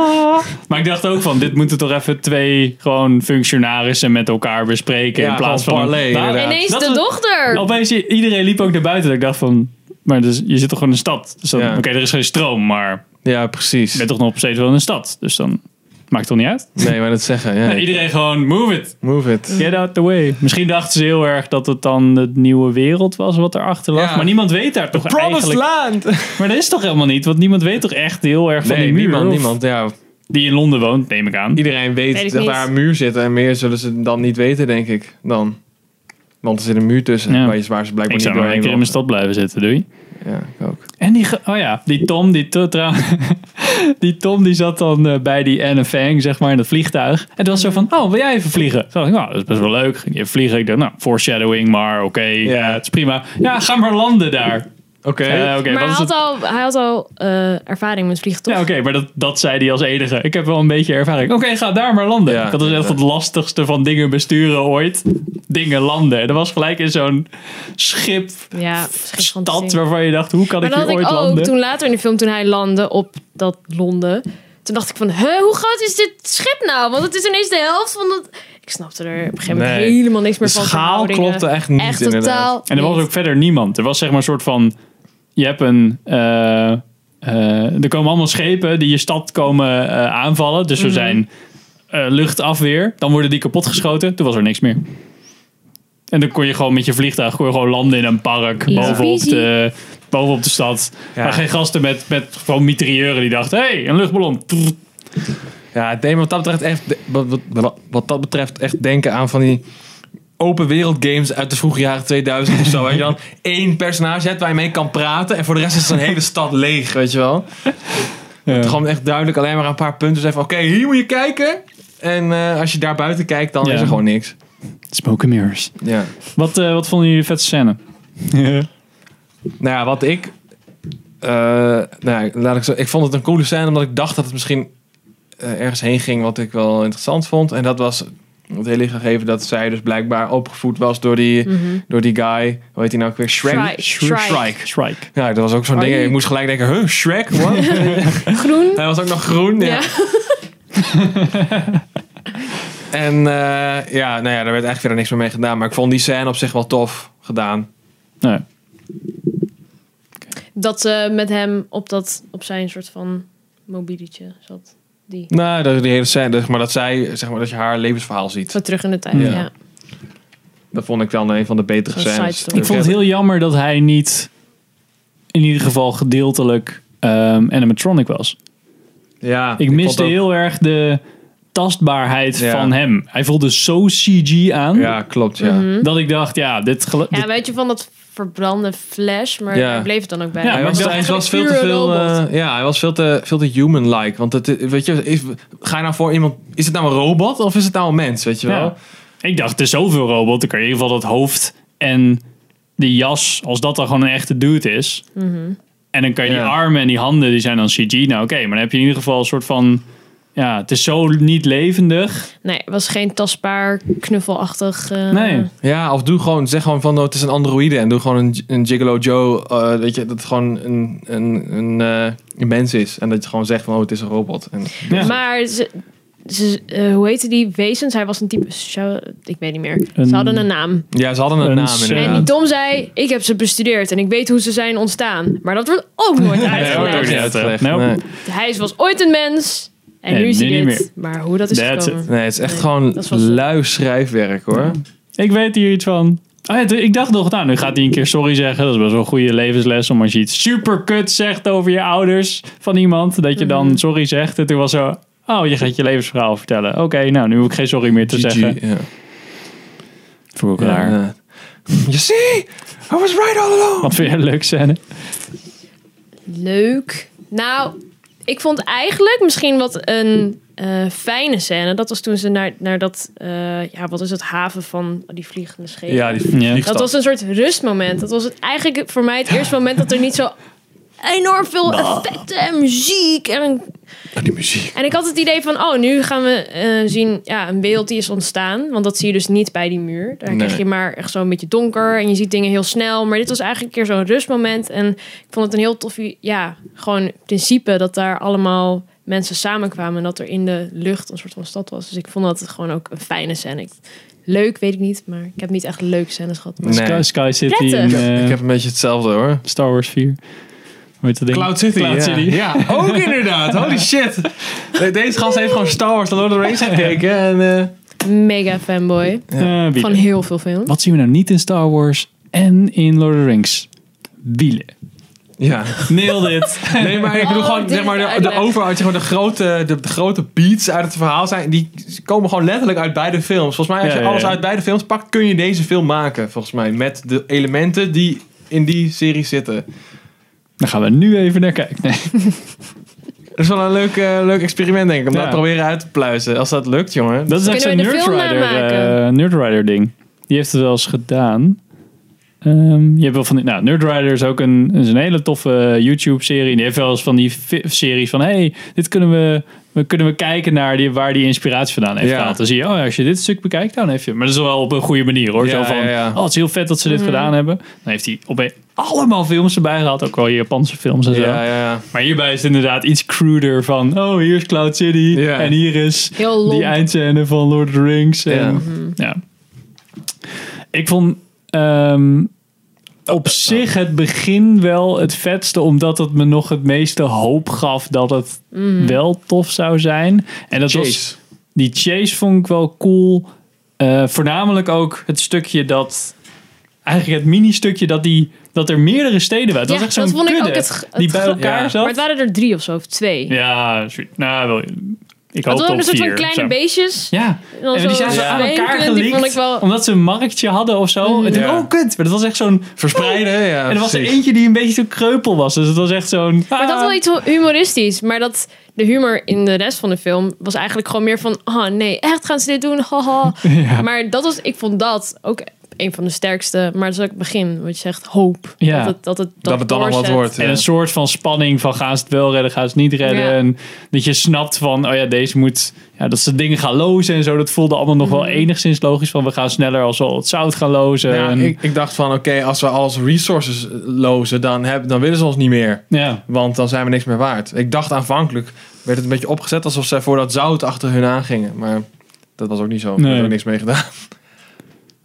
maar ik dacht ook van, dit moeten toch even twee gewoon functionarissen met elkaar bespreken. Ja, in plaats van parley, Nou. Ineens dat de was- dochter! Opeens, iedereen liep ook naar buiten. Dat ik dacht van, maar dus, je zit toch gewoon in een stad. Dus Ja. oké, er is geen stroom, maar Ja, precies. je bent toch nog steeds wel in een stad. Dus dan maakt het toch niet uit. Nee, maar dat zeggen. Ja. Nee, iedereen gewoon, move it. Move it. Get out the way. Misschien dachten ze heel erg dat het dan de nieuwe wereld was wat erachter lag. Ja. Maar niemand weet daar toch Promised eigenlijk... land! Maar dat is toch helemaal niet? Want niemand weet toch echt heel erg van Nee, die muur? niemand, of- niemand. Ja, Die in Londen woont, neem ik aan. iedereen weet, Weet ik dat niet. daar een muur zit en meer zullen ze dan niet weten, denk ik. Dan. Want er zit een muur tussen Ja. waar, je, waar ze blijkbaar Ik zou niet een keer in mijn stad blijven zitten, doei. Ja, ik ook. En die, oh ja, die Tom, die, die Tom die zat dan eh, bij die Anne Fang, zeg maar, in dat vliegtuig. En het was zo van, oh, wil jij even vliegen? Toen dacht ik, nou, dat is best wel leuk. Ging je vliegen? Ik dacht, nou, foreshadowing, maar oké, ja, het is prima. Ja, ga maar landen daar. Oké. Eh, oké, maar hij had, het? al, hij had al eh, ervaring met vliegen, toch? Ja, oké, maar dat, dat zei hij als enige. Ik heb wel een beetje ervaring. Oké, ga daar maar landen. Ja, dat is echt het lastigste van dingen besturen ooit. Dingen landen. En dat was gelijk in zo'n schip, Ja, stad waarvan je dacht, hoe kan Maar ik dat hier had ik ooit ook landen? toen later in de film, toen hij landde op dat Londen. Toen dacht ik van, huh, hoe groot is dit schip nou? Want het is ineens de helft van dat... Ik snapte er op een gegeven moment Nee. helemaal niks De meer van. schaal verhoudingen. klopte echt niet Echt inderdaad. totaal En er was ook verder niemand. Er was zeg maar een soort van... Je hebt een... eh, eh, er komen allemaal schepen die je stad komen eh, aanvallen. Dus er Mhm. zijn luchtafweer. Dan worden die kapotgeschoten. Toen was er niks meer. En dan kon je gewoon met je vliegtuig kon je gewoon landen in een park. Easy Bovenop de, bovenop de stad. Ja. Maar geen gasten met, met gewoon mitrailleuren die dachten... Hé, hey, een luchtballon. Ja, het deed me wat dat betreft echt, wat, wat, wat dat betreft echt denken aan van die open wereld games uit de vroege jaren 2000 of zo. Waar je dan één personage hebt waar je mee kan praten en voor de rest is een hele stad leeg, weet je wel. Ja. Gewoon echt duidelijk alleen maar een paar punten zeggen van, oké, hier moet je kijken. En eh, als je daar buiten kijkt, dan Ja. is er gewoon niks. Smoke and mirrors. Ja. Wat, eh, wat vonden jullie vetste scène? Nou ja, wat ik... eh, nou ja, laat ik, zo, ik vond het een coole scène omdat ik dacht dat het misschien eh, ergens heen ging wat ik wel interessant vond. En dat was het hele gegeven dat zij dus blijkbaar opgevoed was door die, door die guy. Hoe heet hij nou ook weer? Shrek? Mhm. Shrike. Ja, dat was ook zo'n Are ding. Ik moest gelijk denken, huh, Shrek? What? Groen. hij was ook nog groen. Ja. Ja. En eh, ja, nou ja, daar werd eigenlijk verder niks meer mee gedaan. Maar ik vond die scène op zich wel tof gedaan. Nee. Dat ze met hem op, dat, op zijn soort van mobieltje zat. Die. Nou, dat, die hele scène, zeg maar dat zij, zeg maar dat je haar levensverhaal ziet. Zo terug in de tijd. Ja. Ja. Dat vond ik wel een van de betere scènes. Ik vond het heel jammer dat hij niet in ieder geval gedeeltelijk ehm, animatronic was. Ja, Ik miste ook- heel erg de tastbaarheid Ja. van hem. Hij voelde zo CG aan Ja, klopt, ja. Mhm. dat ik dacht, ja, dit, Ja, dit- weet je van dat verbrande flash, maar Ja. daar bleef het dan ook bij. Ja, hij, was, hij was veel te veel, eh, ja, hij was veel te, veel te human-like. Want het, weet je, is, ga je nou voor iemand, is het nou een robot of is het nou een mens, weet je wel? ja. ik dacht, er is zoveel robot. Dan kan je in ieder geval dat hoofd en die jas, als dat dan gewoon een echte dude is. Mhm. En dan kan je die armen en die handen, die zijn dan CG. Nou oké, maar dan heb je in ieder geval een soort van... Ja, het is zo niet levendig. Nee, het was geen tastbaar, knuffelachtig. eh, Nee. Ja, of doe gewoon, zeg gewoon van, oh, het is een androïde en doe gewoon een, een Gigolo Joe, eh, weet je, dat het gewoon een, een, een, eh, een mens is. En dat je gewoon zegt van, oh, het is een robot. En, Ja. Maar ze, ze, hoe heette die wezens? Hij was een type. Ik weet niet meer. Een- ze hadden een naam. ja, ze hadden een, Een naam inderdaad. En die Tom zei: Ik heb ze bestudeerd en ik weet hoe ze zijn ontstaan. Maar dat wordt ook nooit wordt ook uitgelegd. niet uitgelegd. Nee. Hij was ooit een mens en En nu is hij nu niet dit. meer. Maar hoe dat is That's gekomen. Nee, het is echt Nee, gewoon lui schrijfwerk hoor. Ik weet hier iets van. Oh ja, ik dacht nog, nou, nu gaat hij een keer sorry zeggen. Dat is best wel een goede levensles. Om als je iets super kut zegt over je ouders van iemand, dat je dan sorry zegt. En toen was zo, oh, je gaat je levensverhaal vertellen. Oké, nou, nu hoef ik geen sorry meer te GG, zeggen. Ja. Voel ik Ja, raar. ja. You see, I was right all along. Wat vind je een leuke scène? Leuk. Nou, ik vond eigenlijk misschien wat een eh, fijne scène. Dat was toen ze naar, naar dat, eh, ja, wat is het, haven van die vliegende schepen. Ja, die vliegstad. Dat was een soort rustmoment. Dat was het eigenlijk voor mij het eerste moment dat er niet zo enorm veel effecten en muziek. En, Oh, die muziek. en ik had het idee van, oh, nu gaan we eh, zien ja, een wereld die is ontstaan. Want dat zie je dus niet bij die muur. Daar Nee. krijg je maar echt zo een beetje donker en je ziet dingen heel snel. Maar dit was eigenlijk een keer zo'n rustmoment. En ik vond het een heel tof, ja, gewoon principe dat daar allemaal mensen samenkwamen. En dat er in de lucht een soort van stad was. Dus ik vond dat gewoon ook een fijne scène. Ik- Leuk, weet ik niet, maar ik heb niet echt leuke scènes gehad. Nee. Sky, Sky City Prettig. in eh, Ik heb een beetje hetzelfde hoor. Star Wars 4. Cloud City. Cloud ja. City. Ja, ook inderdaad. Holy shit. Deze gast heeft gewoon Star Wars The Lord of the Rings gekeken. En, eh, Mega fanboy Eh, wielen. van heel veel films. Wat zien we nou niet in Star Wars en in Lord of the Rings? Wielen. ja. Nailed it. Nee, maar ik bedoel Oh, gewoon, dit zeg maar, de de, zeg maar, de grote, de, de grote beats uit het verhaal zijn, die komen gewoon letterlijk uit beide films. Volgens mij, als Ja, je ja, alles ja. uit beide films pakt, kun je deze film maken, volgens mij. Met de elementen die in die serie zitten. Dan gaan we nu even naar kijken. Nee. Dat is wel een leuk, eh, leuk experiment, denk ik. Om Ja. dat proberen uit te pluizen. Als dat lukt, jongen. Dat is echt zo'n eh, Nerd Rider ding. Die heeft het wel eens gedaan. Ehm, je hebt wel van die, nou, Nerdrider is ook een, is een hele toffe YouTube-serie. Die heeft wel eens van die series van, hey, dit kunnen we, we kunnen we kijken naar die, waar die inspiratie vandaan heeft Ja. gehaald. Dan zie je, oh, als je dit stuk bekijkt, dan heeft je. Maar dat is wel op een goede manier, hoor. Ja, Zo van, ja, ja. oh, het is heel vet dat ze dit gedaan hebben. Dan heeft hij opeens allemaal films erbij gehad, ook wel Japanse films en zo. Ja, ja, ja. Maar hierbij is het inderdaad iets cruder van, oh, hier is Cloud City Ja. en hier is die eindscène van Lord of the Rings. En, Ja. ja. Ik vond ehm, op zich het begin wel het vetste, omdat het me nog het meeste hoop gaf dat het wel tof zou zijn. En dat was die chase vond ik wel cool. Eh, voornamelijk ook het stukje dat. Eigenlijk het mini-stukje dat, die, dat er meerdere steden waren. Het Ja, was echt zo'n dat vond ik kudde ook het die bij elkaar Ja. zat. Maar het waren er drie of zo, of twee. Ja, nou, wel, ik hoop op een soort vier. van kleine zo. beestjes. Ja, en die zijn zo aan elkaar wel- omdat ze een marktje hadden of zo. En toen, Ja. oh kut, maar dat was echt zo'n... Verspreiden, ja. En er was er eentje die een beetje zo kreupel was. Dus het was echt zo'n... Maar dat wel iets humoristisch. Maar dat de humor in de rest van de film was eigenlijk gewoon meer van... Oh nee, echt gaan ze dit doen? Haha. Ja. Maar dat was, ik vond dat ook een van de sterkste. Maar dat is ook het begin. Wat je zegt, hoop. Ja. Dat het, dat het, Dat het dan nog wat wordt. En ja. een soort van spanning van gaan ze het wel redden, gaan ze het niet redden. Ja. En dat je snapt van, oh ja, deze moet... Ja, dat ze dingen gaan lozen en zo. Dat voelde allemaal nog Mhm. wel enigszins logisch. Van we gaan sneller als we het zout gaan lozen. Ja, en, ik, ik dacht van, oké, als we alles resources lozen, dan, heb, dan willen ze ons niet meer. ja. Want dan zijn we niks meer waard. Ik dacht aanvankelijk, werd het een beetje opgezet alsof zij voor dat zout achter hun aangingen. Maar dat was ook niet zo. Daar Nee. hebben we niks mee gedaan.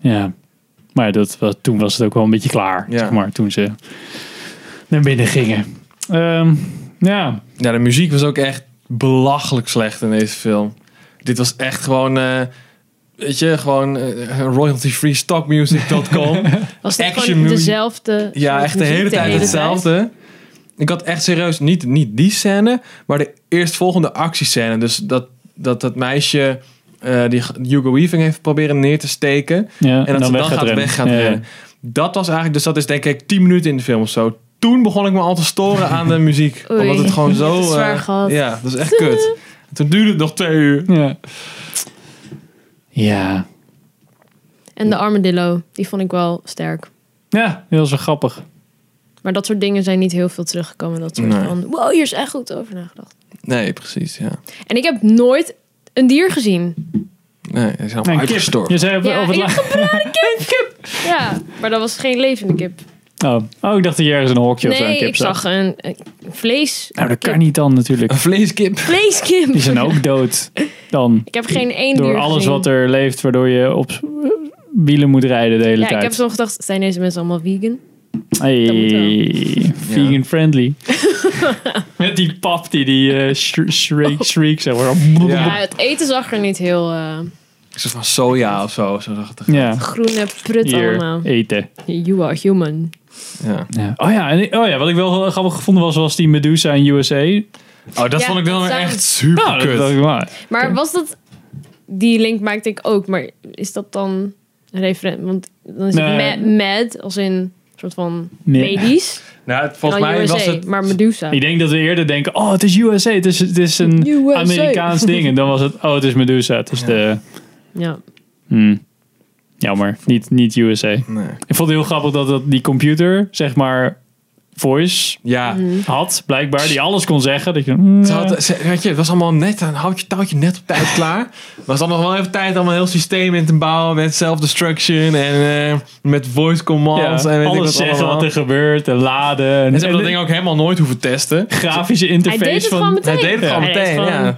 Ja, maar dat, was- toen was het ook wel een beetje klaar, Ja. zeg maar, toen ze naar binnen gingen. Ehm, ja, Ja, de muziek was ook echt belachelijk slecht in deze film. Dit was echt gewoon, eh, weet je, gewoon eh, royalty-free stockmusic.com. Was het Action gewoon movie. dezelfde ja, echt de hele tijd hetzelfde. Ik had echt serieus, niet, niet die scène, maar de eerstvolgende actiescène. Dus dat dat, dat meisje eh, die Hugo Weaving heeft proberen neer te steken. ja En dat ze dan gaat weg gaat ja. rennen. Dat was eigenlijk, dus dat is denk ik 10 minuten in de film of zo. Toen begon ik me al te storen aan de muziek. Oei. Omdat het gewoon zo... Dat is zwaar eh, gehad. Ja, dat is echt kut. Toen duurde het nog twee uur. Ja. Ja. En de armadillo, die vond ik wel sterk. Ja, heel zo grappig. Maar dat soort dingen zijn niet heel veel teruggekomen. Dat soort Nee. van, wow, hier is echt goed over nagedacht. Nee, precies, ja. En ik heb nooit een dier gezien. Nee, is Nee, een kip. uitgestorven. Je zei op, Ja, op het ik la- Ja, maar dat was geen levende kip. oh. oh, ik dacht dat je ergens een hokje of zo een Nee, kip ik zag een, een vlees. Nou, dat kip. kan niet dan natuurlijk. Een vleeskip. Vleeskip. Die zijn ook dood dan. Ik heb geen één Door dier alles gezien. wat er leeft, waardoor je op wielen moet rijden de hele Ja, ik tijd. heb zo gedacht, zijn deze mensen allemaal vegan? Hey, vegan friendly. Met die pap die die eh, sh- shriek, shriek, zeg maar. Ja. Het eten zag er niet heel eh, Een soort van soja of zo. zo zag het. Ja, groene prut hier, allemaal. eten. You are human. Ja. Ja. Oh, ja, en, oh ja, wat ik wel grappig gevonden was, was die Medusa in USA. Oh, dat Ja, vond ik dan zou- echt super Nou, kut. dat, maar, Maar was dat... Die link maakte ik ook, maar is dat dan een referent? Want dan is Nee. het ma- mad, als in soort van Nee. medisch. nou, het- volgens dan mij USA, was het... maar Medusa. ik denk dat we eerder denken, oh, het is USA, het is, het is een USA. Amerikaans ding. En dan was het, oh, het is Medusa, het is Ja. de... Ja. Hmm. Jammer, niet, niet USA. Nee. Ik vond het heel grappig dat, dat die computer, zeg maar, voice Ja, had, blijkbaar, die alles kon zeggen. Dat je, mm, Ze had, ze- weet je, het was allemaal net een houtje touwtje net op tijd klaar. Er was dan nog wel even tijd om een heel systeem in te bouwen met self-destruction en eh, met voice commands ja, en weet ik alles wat zeggen allemaal. wat er gebeurt en laden. En, En ze hebben dat ding ook helemaal nooit hoeven testen. grafische Hij interface deed het van... gewoon meteen. Hij deed het gewoon Hij deed meteen, gewoon- ja.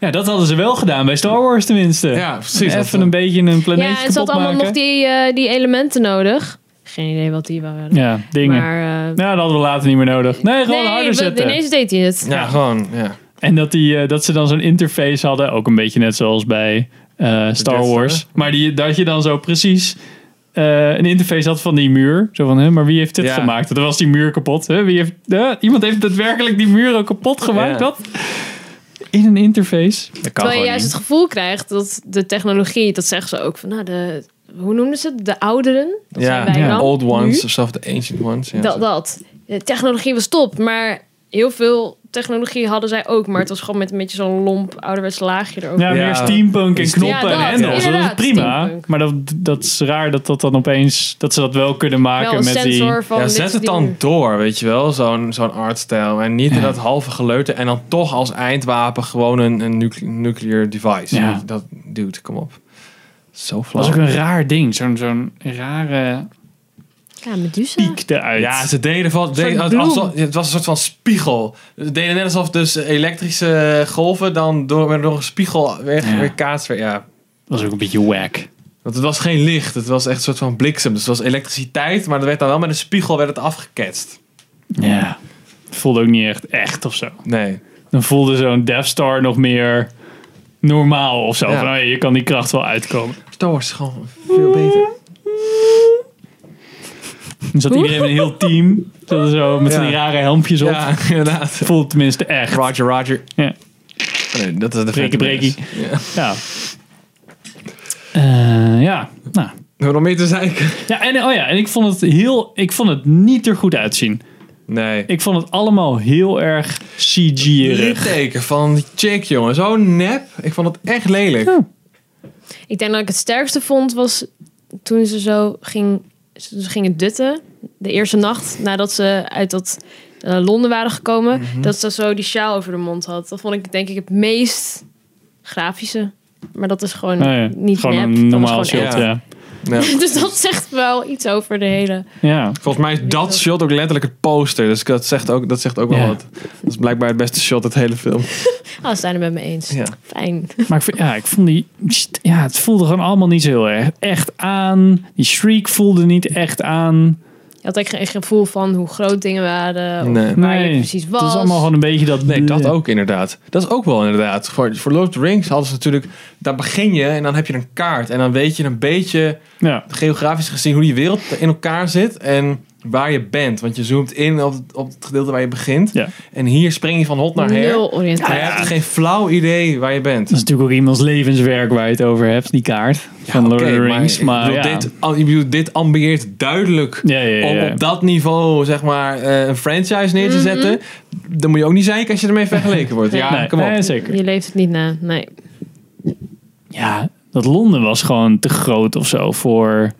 Ja, dat hadden ze wel gedaan bij Star Wars tenminste. Ja, precies. Even een beetje een planeetje Ja, en ze had kapot allemaal maken. nog die, eh, die elementen nodig. Geen idee wat die waren. Ja, dingen. Maar, eh, Ja, dat hadden we later niet meer nodig. Nee, gewoon nee, harder zetten. ineens deed hij het. Ja, gewoon, ja. En dat, die, eh, dat ze dan zo'n interface hadden. Ook een beetje net zoals bij eh, Star Death Wars. Maar die, dat je dan zo precies eh, een interface had van die muur. Zo van, hè, maar wie heeft dit Ja. gemaakt? Dan was die muur kapot. Hè? Wie heeft, hè? Iemand heeft daadwerkelijk die muur ook kapot gemaakt. Ja. Wat? In een interface. Dat kan Terwijl je juist niet. het gevoel krijgt dat de technologie, dat zeggen ze ook van, nou, de, hoe noemden ze het? De ouderen. Dat Ja, zijn wij ja. dan, old nu. ones, of zelfs de ancient ones. Ja, Dat, dat. De technologie was top, maar heel veel technologie hadden zij ook, maar het was gewoon met een beetje zo'n lomp ouderwets laagje erover. Ja, Ja. meer steampunk en Ja, knoppen dat, en hendels. Dat is prima. steampunk. Maar dat, dat is raar dat dat dan opeens... Dat ze dat wel kunnen maken Wel een met sensor die... van Ja, zet het die- dan door, weet je wel, zo'n zo'n artstijl. En niet in dat halve geleuter en dan toch als eindwapen gewoon een, een nucle- nuclear device. Ja. Dat, dude, kom op. Zo Dat flauw. was ook een raar ding. Zo'n zo'n rare Ja, Medusa. piek eruit. Ja, ze deden van, deden, bloem. als- het was een soort van spiegel. Ze deden net alsof dus elektrische golven dan door, een spiegel weer, Ja. weer. Ja, Dat was ook een beetje wack. want het was geen licht, het was echt een soort van bliksem. Dus het was elektriciteit, maar dat werd dan wel met een spiegel werd het afgeketst. Ja. Het voelde ook niet echt echt of zo. Nee. Dan voelde zo'n Death Star nog meer normaal of zo. Ja. Van, oh ja, je kan die kracht wel uitkomen. Star Wars is gewoon veel beter. Dan zat iedereen met een heel team. Zo met Ja. die rare helmpjes op. Ja, inderdaad. Voelde het tenminste echt. Roger, Roger. Ja. Nee, dat is de breekie. Menace. Ja. Ja. Eh, ja. Nou. Nog meer te zeiken. Ja, en, oh ja, en ik vond het heel, ik vond het niet er goed uitzien. Nee. Ik vond het allemaal heel erg CG-erig. litteken van die chick, jongen. Zo nep. Ik vond het echt lelijk. Ik denk dat ik het sterkste vond was toen ze zo ging, ze gingen dutten. De eerste nacht nadat ze uit dat eh, Londen waren gekomen. Mhm. Dat ze zo die sjaal over de mond had. Dat vond ik denk ik het meest grafische. Maar dat is gewoon ja, niet gewoon nep. een Dat was normaal gewoon shot, ja. Ja. dus dat zegt wel iets over de hele... Ja. Volgens mij is dat shot ook letterlijk het poster. Dus dat zegt ook, dat zegt ook wel Ja. wat. Dat is blijkbaar het beste shot uit de hele film. Ah, ze zijn het met me eens. Ja. Fijn. Maar ik, vind- ja, ik vond die... Ja, het voelde gewoon allemaal niet zo heel erg echt aan. Die shriek voelde niet echt aan. Je had ook geen gevoel van hoe groot dingen waren. Of Nee. waar je precies was. Het is allemaal gewoon een beetje dat... Nee, dat ook inderdaad. Dat is ook wel inderdaad. Voor, voor Lord of the Rings hadden ze natuurlijk... Daar begin je en dan heb je een kaart. En dan weet je een beetje Ja. geografisch gezien hoe die wereld in elkaar zit. En waar je bent. Want je zoomt in op het, op het gedeelte waar je begint. Ja. En hier spring je van hot naar her. Nul Maar je hebt geen flauw idee waar je bent. Dat is natuurlijk ook iemands levenswerk waar je het over hebt, die kaart van Lord of the Rings. Maar, bedoel, ja. dit, bedoel, dit ambieert duidelijk Ja, ja, ja, om op dat niveau zeg maar eh, een franchise neer te zetten. Dan moet je ook niet zeiken als je ermee vergeleken wordt. Ja, nee, kom op. nee, zeker. Je leeft het niet na. Nee. Ja, dat Londen was gewoon te groot of zo voor...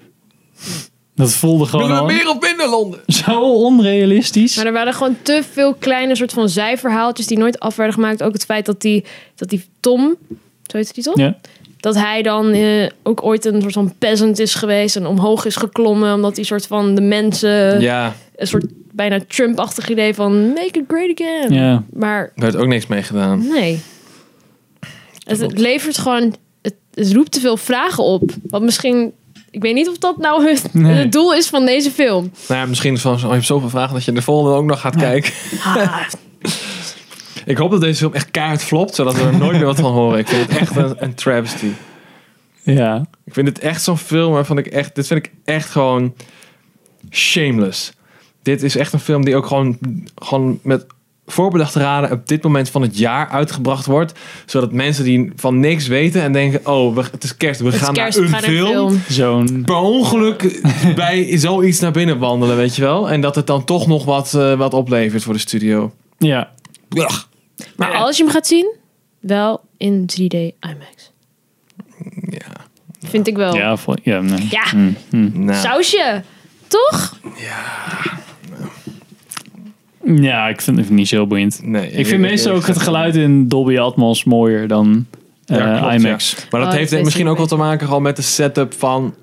Dat voelde gewoon Willen we meer of minder zo onrealistisch. Maar er waren gewoon te veel kleine soort van zijverhaaltjes die nooit af werden gemaakt. Ook het feit dat die, dat die Tom, zo heet die toch? Ja. Dat hij dan eh, ook ooit een soort van peasant is geweest en omhoog is geklommen. Omdat hij soort van de mensen, Ja, een soort bijna Trump-achtig idee van make it great again. Ja. Maar daar werd ook niks mee gedaan. nee. Het, het levert gewoon, het, het roept te veel vragen op. Wat misschien, ik weet niet of dat nou het, Nee. het doel is van deze film. Nou ja, misschien is van, oh, je hebt zoveel vragen dat je de volgende ook nog gaat kijken. Ah, Ik hoop dat deze film echt kaart flopt, zodat we er nooit meer wat van horen. Ik vind het echt een, een travesty. Ja. Ik vind het echt zo'n film waarvan ik echt... Dit vind ik echt gewoon shameless. Dit is echt een film die ook gewoon, gewoon met voorbedachte raden op dit moment van het jaar uitgebracht wordt. Zodat mensen die van niks weten en denken... Oh, we, het is kerst, we het gaan kerst, naar een gaan film. Zo'n... Per ongeluk bij zoiets naar binnen wandelen, weet je wel. En dat het dan toch nog wat, eh, wat oplevert voor de studio. Ja. Maar als je hem gaat zien, wel in 3D IMAX. Ja. Vind ik wel. Ja, vol- ja, nee. Ja, Hm, hm. Nou, sausje. Toch? Ja, ik vind het niet zo boeiend. nee, Ik vind meestal ook het geluid in Dolby Atmos mooier dan eh, Ja, klopt, IMAX. Maar dat Oh, heeft dat is misschien ook wel te maken gewoon met de setup van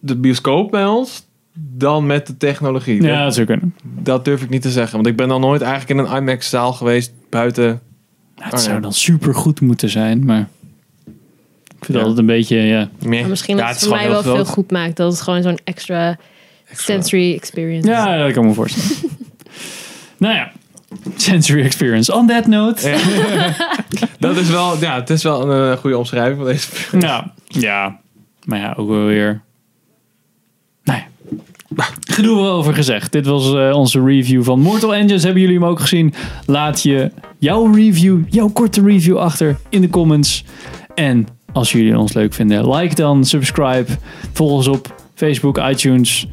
de bioscoop bij ons. Dan met de technologie. Ja, Dat, dat zou kunnen. dat durf ik niet te zeggen. Want ik ben dan nooit eigenlijk in een IMAX-zaal geweest buiten. Nou, het Oh, ja. zou dan super goed moeten zijn, maar ik vind Ja. het altijd een beetje, ja. Meer. Maar misschien Ja, dat het voor mij wel veel goed maakt. Dat het gewoon zo'n extra, sensory experience is. Ja, dat kan ik me voorstellen. nou ja, sensory experience. On that note. Dat is wel, ja, het is wel een eh, goede omschrijving van deze film. Ja, ja. Maar ja, ook wel weer. Nou ja. Genoeg over gezegd. Dit was eh, onze review van Mortal Engines. Hebben jullie hem ook gezien? Laat je jouw review, jouw korte review achter in de comments. En als jullie ons leuk vinden, like dan, subscribe. Volg ons op Facebook, iTunes,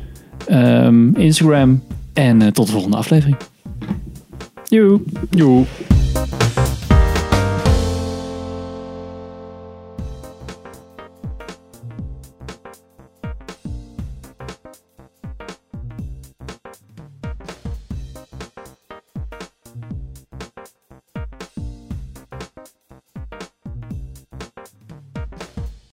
ehm, Instagram. En eh, tot de volgende aflevering. Joe. Joe.